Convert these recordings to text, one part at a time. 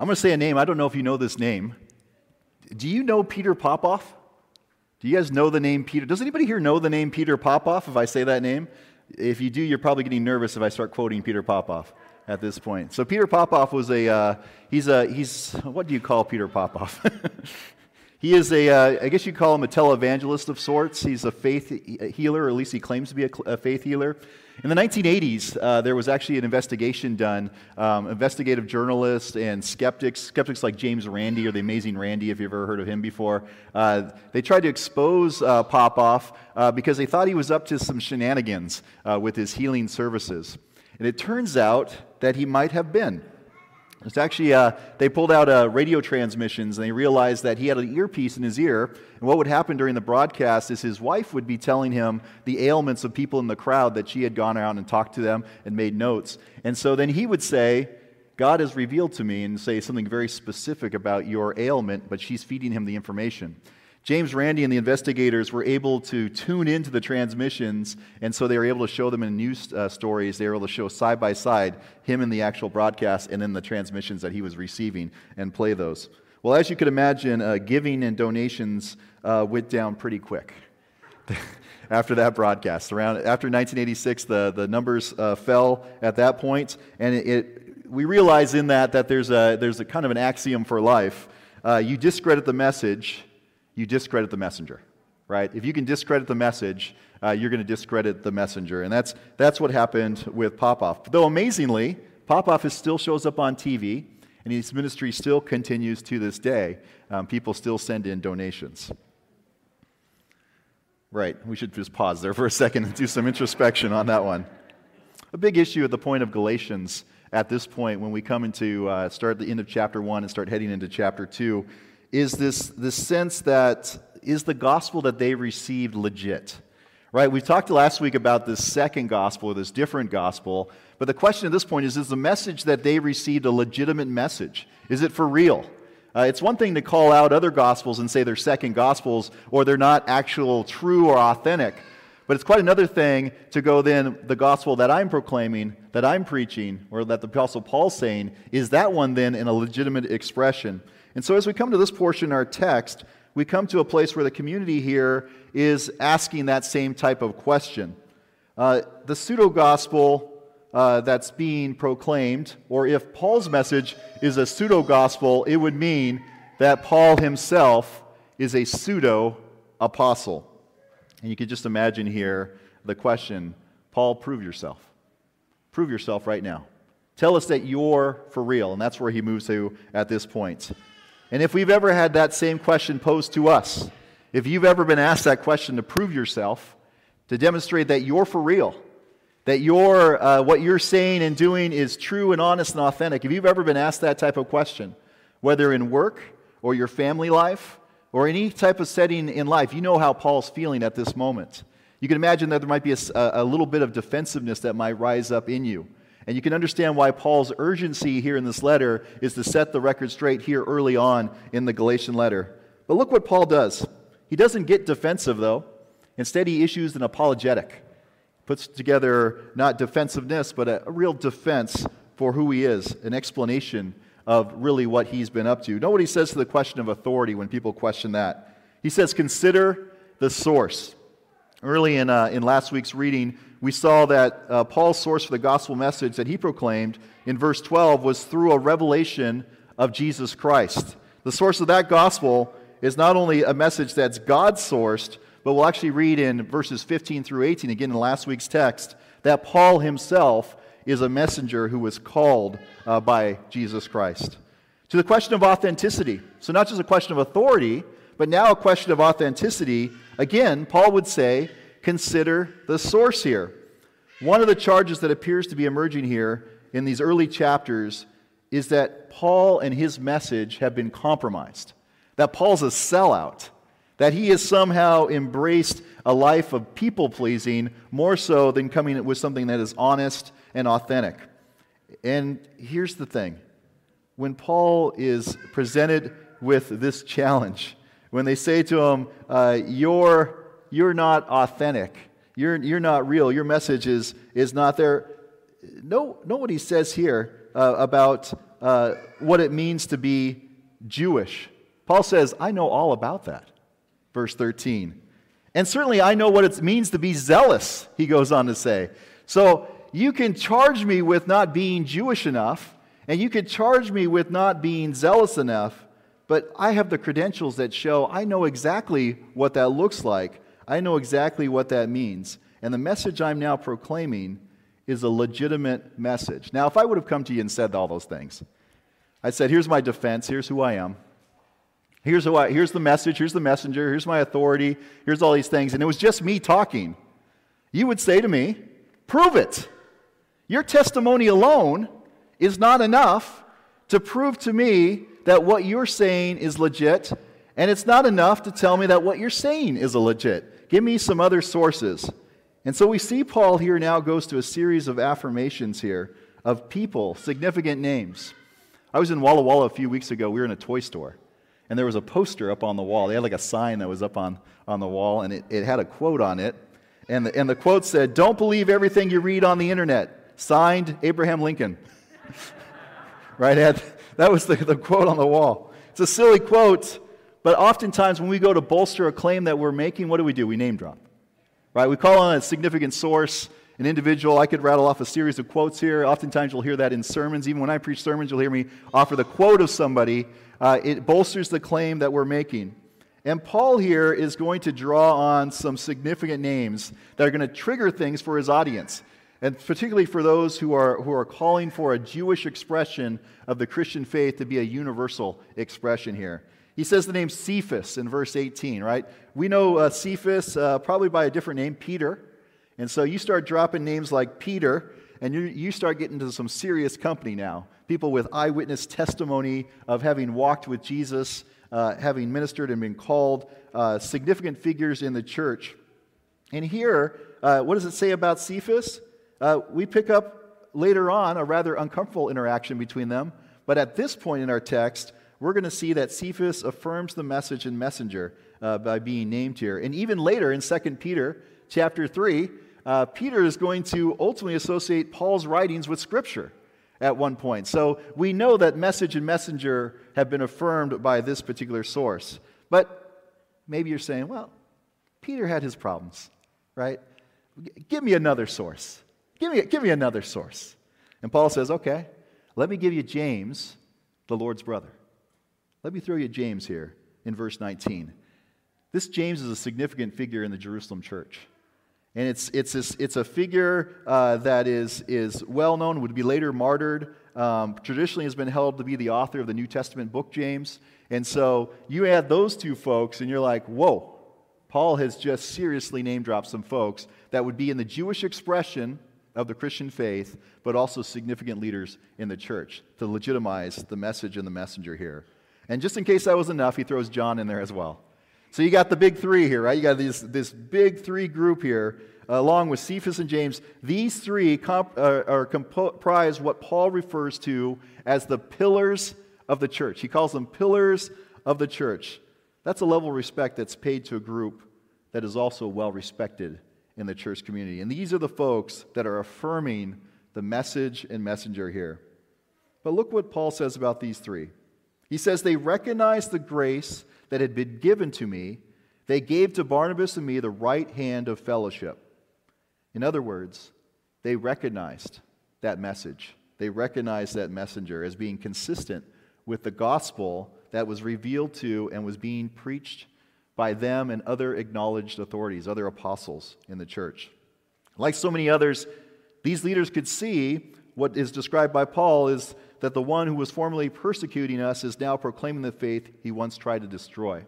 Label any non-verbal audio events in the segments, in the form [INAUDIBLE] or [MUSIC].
I'm going to say a name. I don't know if you know this name. Do you know Peter Popoff? Do you guys know the name Peter? Does anybody here know the name Peter Popoff if I say that name? If you do, you're probably getting nervous if I start quoting Peter Popoff at this point. So Peter Popoff was a, uh, he's a, he's, what do you call Peter Popoff? [LAUGHS] he is a, uh, I guess you'd call him a televangelist of sorts. He's a faith healer, or at least he claims to be a, a faith healer. In the 1980s, uh, there was actually an investigation done. Um, investigative journalists and skeptics, skeptics like James Randi or the Amazing Randi, if you've ever heard of him before, uh, they tried to expose uh, Popoff uh, because they thought he was up to some shenanigans uh, with his healing services. And it turns out that he might have been. It's actually, uh, they pulled out uh, radio transmissions and they realized that he had an earpiece in his ear. And what would happen during the broadcast is his wife would be telling him the ailments of people in the crowd that she had gone around and talked to them and made notes. And so then he would say, God has revealed to me and say something very specific about your ailment, but she's feeding him the information. James Randi and the investigators were able to tune into the transmissions, and so they were able to show them in news uh, stories. They were able to show side by side him in the actual broadcast and then the transmissions that he was receiving and play those. Well, as you could imagine, uh, giving and donations uh, went down pretty quick [LAUGHS] after that broadcast. Around after 1986, the, the numbers uh, fell at that point, and it, it, we realize in that that there's a, there's a kind of an axiom for life. Uh, you discredit the message you discredit the messenger, right? If you can discredit the message, uh, you're going to discredit the messenger. And that's, that's what happened with Popoff. Though amazingly, Popoff still shows up on TV, and his ministry still continues to this day. Um, people still send in donations. Right, we should just pause there for a second and do some introspection on that one. A big issue at the point of Galatians at this point, when we come into uh, start the end of chapter 1 and start heading into chapter 2, is this, this sense that is the gospel that they received legit? Right? We talked last week about this second gospel, or this different gospel, but the question at this point is is the message that they received a legitimate message? Is it for real? Uh, it's one thing to call out other gospels and say they're second gospels or they're not actual, true, or authentic. But it's quite another thing to go then, the gospel that I'm proclaiming, that I'm preaching, or that the Apostle Paul's saying, is that one then in a legitimate expression? And so, as we come to this portion in our text, we come to a place where the community here is asking that same type of question. Uh, the pseudo gospel uh, that's being proclaimed, or if Paul's message is a pseudo gospel, it would mean that Paul himself is a pseudo apostle. And you can just imagine here the question Paul, prove yourself. Prove yourself right now. Tell us that you're for real. And that's where he moves to at this point. And if we've ever had that same question posed to us, if you've ever been asked that question to prove yourself, to demonstrate that you're for real, that you're, uh, what you're saying and doing is true and honest and authentic, if you've ever been asked that type of question, whether in work or your family life or any type of setting in life, you know how Paul's feeling at this moment. You can imagine that there might be a, a little bit of defensiveness that might rise up in you. And you can understand why Paul's urgency here in this letter is to set the record straight here early on in the Galatian letter. But look what Paul does. He doesn't get defensive, though. Instead, he issues an apologetic. Puts together not defensiveness, but a, real defense for who he is, an explanation of really what he's been up to. Know what he says to the question of authority when people question that? He says, Consider the source. Early in, uh, in last week's reading, we saw that uh, Paul's source for the gospel message that he proclaimed in verse 12 was through a revelation of Jesus Christ. The source of that gospel is not only a message that's God sourced, but we'll actually read in verses 15 through 18, again in last week's text, that Paul himself is a messenger who was called uh, by Jesus Christ. To the question of authenticity. So, not just a question of authority, but now a question of authenticity. Again, Paul would say, consider the source here. One of the charges that appears to be emerging here in these early chapters is that Paul and his message have been compromised, that Paul's a sellout, that he has somehow embraced a life of people pleasing more so than coming with something that is honest and authentic. And here's the thing when Paul is presented with this challenge, when they say to him, uh, You're you're not authentic. You're, you're not real. Your message is, is not there. Know, know what he says here uh, about uh, what it means to be Jewish. Paul says, I know all about that. Verse 13. And certainly I know what it means to be zealous, he goes on to say. So you can charge me with not being Jewish enough, and you can charge me with not being zealous enough, but I have the credentials that show I know exactly what that looks like. I know exactly what that means. And the message I'm now proclaiming is a legitimate message. Now, if I would have come to you and said all those things, I said, here's my defense, here's who I am. Here's, who I, here's the message, here's the messenger, here's my authority, here's all these things, and it was just me talking. You would say to me, prove it. Your testimony alone is not enough to prove to me that what you're saying is legit, and it's not enough to tell me that what you're saying is a legit. Give me some other sources. And so we see Paul here now goes to a series of affirmations here of people, significant names. I was in Walla Walla a few weeks ago. We were in a toy store, and there was a poster up on the wall. They had like a sign that was up on, on the wall, and it, it had a quote on it. And the, and the quote said, Don't believe everything you read on the internet. Signed, Abraham Lincoln. [LAUGHS] right? That was the, the quote on the wall. It's a silly quote, but oftentimes when we go to bolster a claim that we're making, what do we do? We name drop right? We call on a significant source, an individual. I could rattle off a series of quotes here. Oftentimes you'll hear that in sermons. Even when I preach sermons, you'll hear me offer the quote of somebody. Uh, it bolsters the claim that we're making. And Paul here is going to draw on some significant names that are going to trigger things for his audience. And particularly for those who are, who are calling for a Jewish expression of the Christian faith to be a universal expression here. He says the name Cephas in verse 18, right? We know uh, Cephas uh, probably by a different name, Peter. And so you start dropping names like Peter, and you, you start getting into some serious company now. People with eyewitness testimony of having walked with Jesus, uh, having ministered and been called, uh, significant figures in the church. And here, uh, what does it say about Cephas? Uh, we pick up later on a rather uncomfortable interaction between them. But at this point in our text, we're going to see that Cephas affirms the message and messenger uh, by being named here. And even later in 2 Peter chapter 3, uh, Peter is going to ultimately associate Paul's writings with Scripture at one point. So we know that message and messenger have been affirmed by this particular source. But maybe you're saying, well, Peter had his problems, right? Give me another source. Give me, give me another source. And Paul says, okay, let me give you James, the Lord's brother. Let me throw you James here in verse 19. This James is a significant figure in the Jerusalem church. And it's, it's, this, it's a figure uh, that is, is well known, would be later martyred, um, traditionally has been held to be the author of the New Testament book, James. And so you add those two folks, and you're like, whoa, Paul has just seriously name dropped some folks that would be in the Jewish expression of the Christian faith, but also significant leaders in the church to legitimize the message and the messenger here. And just in case that was enough, he throws John in there as well. So you got the big three here, right? You got this, this big three group here, along with Cephas and James. These three comp, uh, are comprise what Paul refers to as the pillars of the church. He calls them pillars of the church. That's a level of respect that's paid to a group that is also well respected in the church community. And these are the folks that are affirming the message and messenger here. But look what Paul says about these three. He says, They recognized the grace that had been given to me. They gave to Barnabas and me the right hand of fellowship. In other words, they recognized that message. They recognized that messenger as being consistent with the gospel that was revealed to and was being preached by them and other acknowledged authorities, other apostles in the church. Like so many others, these leaders could see what is described by Paul is that the one who was formerly persecuting us is now proclaiming the faith he once tried to destroy.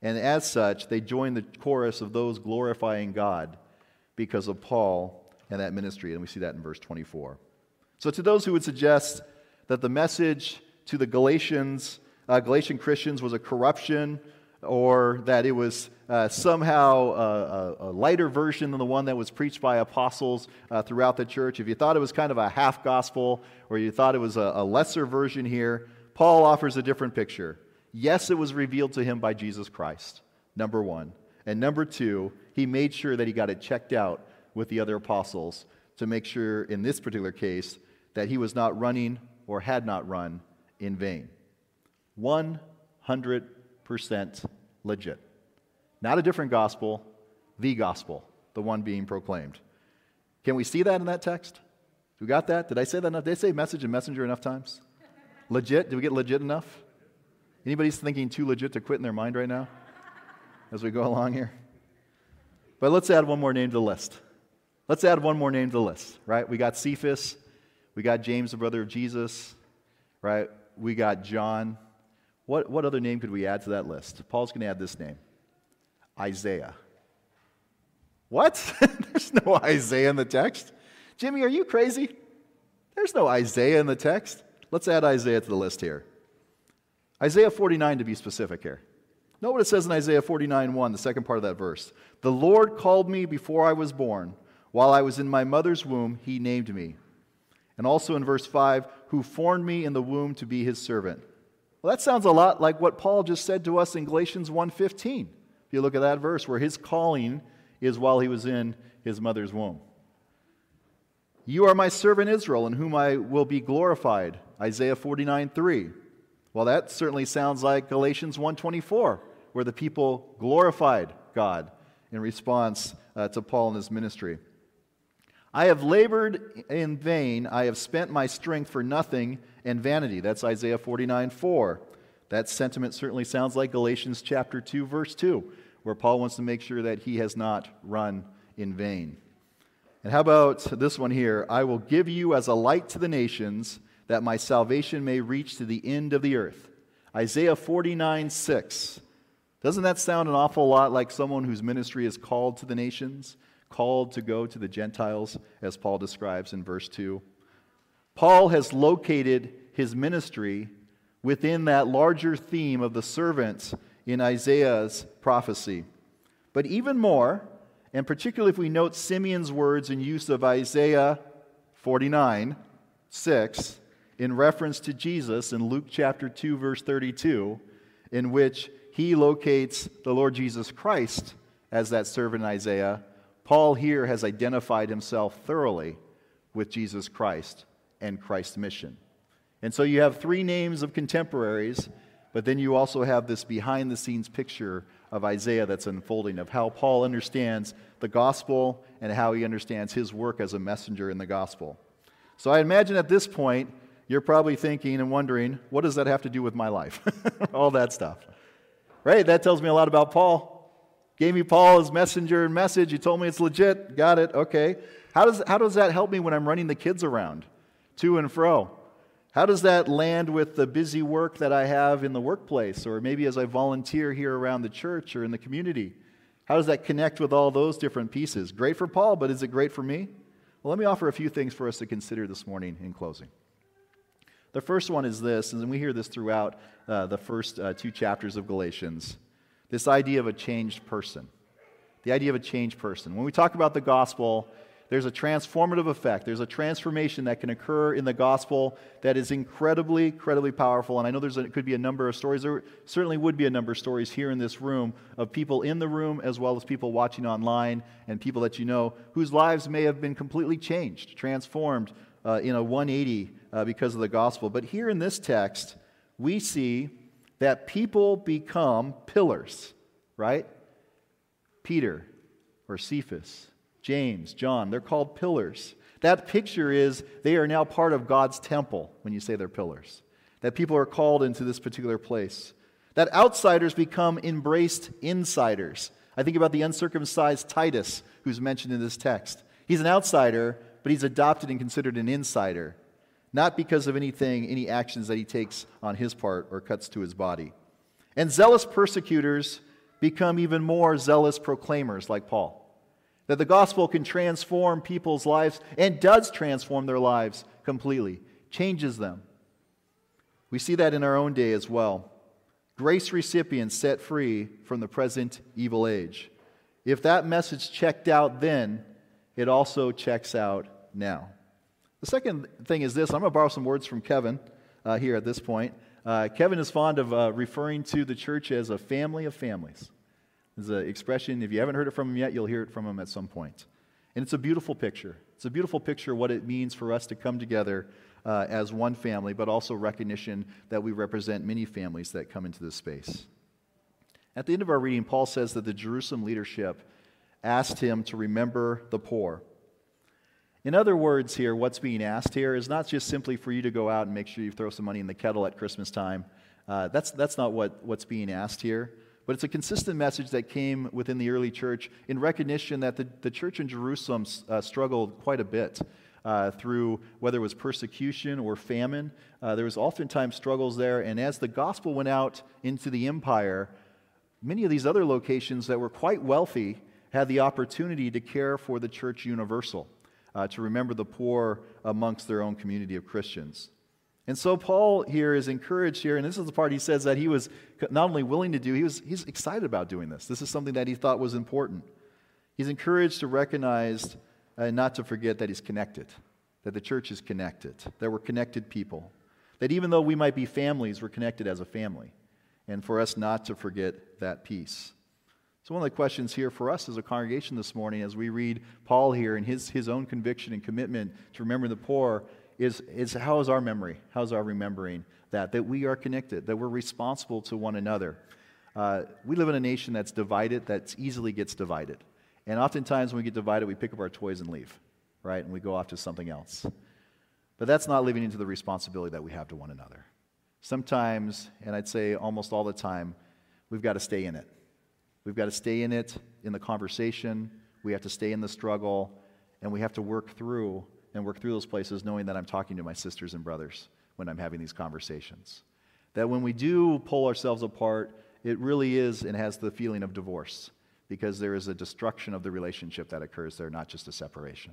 And as such, they join the chorus of those glorifying God because of Paul and that ministry. And we see that in verse 24. So, to those who would suggest that the message to the Galatians, uh, Galatian Christians was a corruption or that it was uh, somehow a, a, lighter version than the one that was preached by apostles uh, throughout the church, if you thought it was kind of a half gospel or you thought it was a, a lesser version here, Paul offers a different picture. Yes, it was revealed to him by Jesus Christ, number one. And number two, he made sure that he got it checked out with the other apostles to make sure, in this particular case, that he was not running or had not run in vain. 100% legit. Not a different gospel, the gospel, the one being proclaimed. Can we see that in that text? We got that? Did I say that enough? Did I say message and messenger enough times? Legit? Did we get legit enough? Anybody's thinking too legit to quit in their mind right now as we go along here? But let's add one more name to the list. Let's add one more name to the list, right? We got Cephas, we got James, the brother of Jesus, right? We got John. What, what other name could we add to that list? Paul's going to add this name Isaiah. What? [LAUGHS] There's no Isaiah in the text. Jimmy, are you crazy? There's no Isaiah in the text. Let's add Isaiah to the list here. Isaiah 49 to be specific here. Note what it says in Isaiah 49 1, the second part of that verse. The Lord called me before I was born. While I was in my mother's womb, he named me. And also in verse 5, who formed me in the womb to be his servant. Well, that sounds a lot like what Paul just said to us in Galatians 1:15. If you look at that verse where his calling is while he was in his mother's womb. You are my servant Israel, in whom I will be glorified. Isaiah 49:3. Well, that certainly sounds like Galatians 1:24, where the people glorified God in response uh, to Paul and his ministry. I have labored in vain. I have spent my strength for nothing and vanity. That's Isaiah 49 4. That sentiment certainly sounds like Galatians chapter 2, verse 2, where Paul wants to make sure that he has not run in vain. And how about this one here? I will give you as a light to the nations, that my salvation may reach to the end of the earth. Isaiah 49 6. Doesn't that sound an awful lot like someone whose ministry is called to the nations? Called to go to the Gentiles, as Paul describes in verse 2. Paul has located his ministry within that larger theme of the servants in Isaiah's prophecy. But even more, and particularly if we note Simeon's words in use of Isaiah 49 6, in reference to Jesus in Luke chapter 2, verse 32, in which he locates the Lord Jesus Christ as that servant Isaiah Paul here has identified himself thoroughly with Jesus Christ and Christ's mission. And so you have three names of contemporaries, but then you also have this behind the scenes picture of Isaiah that's unfolding of how Paul understands the gospel and how he understands his work as a messenger in the gospel. So I imagine at this point, you're probably thinking and wondering, what does that have to do with my life? [LAUGHS] All that stuff. Right? That tells me a lot about Paul. Gave me Paul messenger and message. He told me it's legit. Got it. Okay. How does, how does that help me when I'm running the kids around to and fro? How does that land with the busy work that I have in the workplace or maybe as I volunteer here around the church or in the community? How does that connect with all those different pieces? Great for Paul, but is it great for me? Well, let me offer a few things for us to consider this morning in closing. The first one is this, and we hear this throughout uh, the first uh, two chapters of Galatians this idea of a changed person. The idea of a changed person. When we talk about the gospel, there's a transformative effect. There's a transformation that can occur in the gospel that is incredibly, incredibly powerful. And I know there's a, could be a number of stories. There certainly would be a number of stories here in this room of people in the room as well as people watching online and people that you know whose lives may have been completely changed, transformed uh, in a 180 uh, because of the gospel. But here in this text, we see that people become pillars, right? Peter or Cephas, James, John, they're called pillars. That picture is they are now part of God's temple when you say they're pillars. That people are called into this particular place. That outsiders become embraced insiders. I think about the uncircumcised Titus, who's mentioned in this text. He's an outsider, but he's adopted and considered an insider not because of anything, any actions that he takes on his part or cuts to his body. And zealous persecutors become even more zealous proclaimers, like Paul. That the gospel can transform people's lives and does transform their lives completely, changes them. We see that in our own day as well. Grace recipients set free from the present evil age. If that message checked out then, it also checks out now. The second thing is this I'm going to borrow some words from Kevin uh, here at this point. Uh, Kevin is fond of uh, referring to the church as a family of families. There's an expression, if you haven't heard it from him yet, you'll hear it from him at some point. And it's a beautiful picture. It's a beautiful picture of what it means for us to come together uh, as one family, but also recognition that we represent many families that come into this space. At the end of our reading, Paul says that the Jerusalem leadership asked him to remember the poor. In other words, here, what's being asked here is not just simply for you to go out and make sure you throw some money in the kettle at Christmas time. Uh, that's, that's not what, what's being asked here. But it's a consistent message that came within the early church in recognition that the, the church in Jerusalem uh, struggled quite a bit. Uh, through whether it was persecution or famine. Uh, there was oftentimes struggles there, and as the gospel went out into the empire, many of these other locations that were quite wealthy had the opportunity to care for the church universal uh, to remember the poor amongst their own community of Christians. And so Paul here is encouraged here, and this is the part he says that he was not only willing to do, he was he's excited about doing this. This is something that he thought was important. He's encouraged to recognize and not to forget that he's connected, that the church is connected, that we're connected people, that even though we might be families, we're connected as a family, and for us not to forget that piece. So, one of the questions here for us as a congregation this morning, as we read Paul here and his, his own conviction and commitment to remember the poor, is, is how is our memory? How's our remembering that? That we are connected, that we're responsible to one another. Uh, we live in a nation that's divided, that easily gets divided. And oftentimes when we get divided, we pick up our toys and leave, right? And we go off to something else. But that's not living into the responsibility that we have to one another. Sometimes, and I'd say almost all the time, we've got to stay in it. We've got to stay in it, in the conversation. We have to stay in the struggle, and we have to work through and work through those places knowing that I'm talking to my sisters and brothers when I'm having these conversations. That when we do pull ourselves apart, it really is and has the feeling of divorce because there is a destruction of the relationship that occurs there, not just a separation.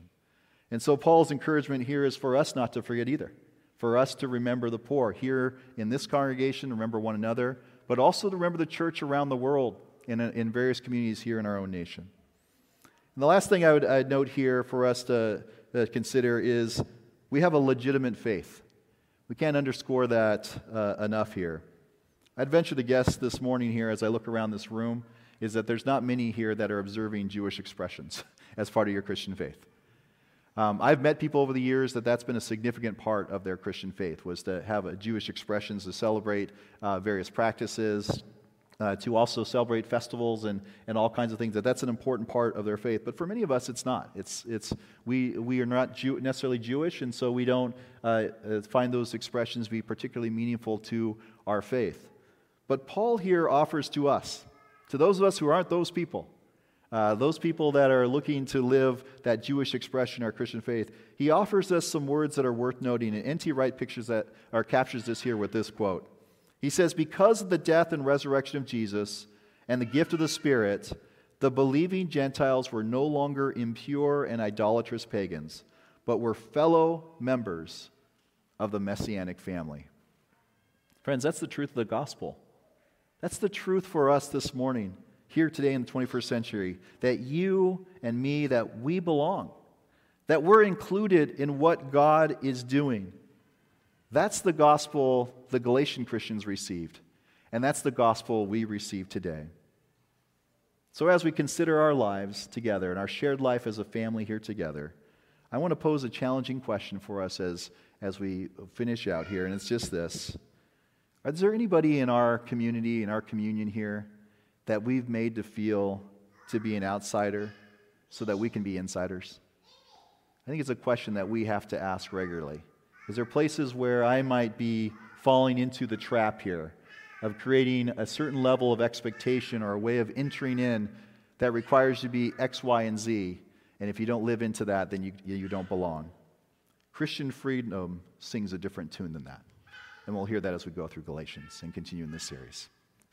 And so, Paul's encouragement here is for us not to forget either, for us to remember the poor here in this congregation, remember one another, but also to remember the church around the world in, in various communities here in our own nation. And the last thing I would I'd note here for us to, to, consider is we have a legitimate faith. We can't underscore that uh, enough here. I'd venture to guess this morning here as I look around this room is that there's not many here that are observing Jewish expressions [LAUGHS] as part of your Christian faith. Um, I've met people over the years that that's been a significant part of their Christian faith was to have Jewish expressions to celebrate uh, various practices, uh, to also celebrate festivals and, and all kinds of things that that's an important part of their faith. But for many of us it's not. It's, it's we, we are not Jew, necessarily jewish and so we don't uh, uh, find those expressions be particularly meaningful to our faith. But paul here offers to us to those of us who aren't those people uh, those people that are looking to live that jewish expression our christian faith he offers us some words that are worth noting. And N.T. Wright pictures that or captures this here with this quote he says, Because of the death and resurrection of Jesus and the gift of the Spirit, the believing Gentiles were no longer impure and idolatrous pagans, but were fellow members of the messianic family. Friends, that's the truth of the gospel. That's the truth for us this morning, here today in the 21st century, that you and me, that we belong, that we're included in what God is doing. That's the gospel the Galatian Christians received, and that's the gospel we receive today. So, as we consider our lives together and our shared life as a family here together, I want to pose a challenging question for us as, as we finish out here, and it's just this Is there anybody in our community, in our communion here, that we've made to feel to be an outsider so that we can be insiders? I think it's a question that we have to ask regularly. Is there places where I might be falling into the trap here of creating a certain level of expectation or a way of entering in that requires you to be X, Y, and Z? And if you don't live into that, then you, you don't belong. Christian freedom sings a different tune than that. And we'll hear that as we go through Galatians and continue in this series.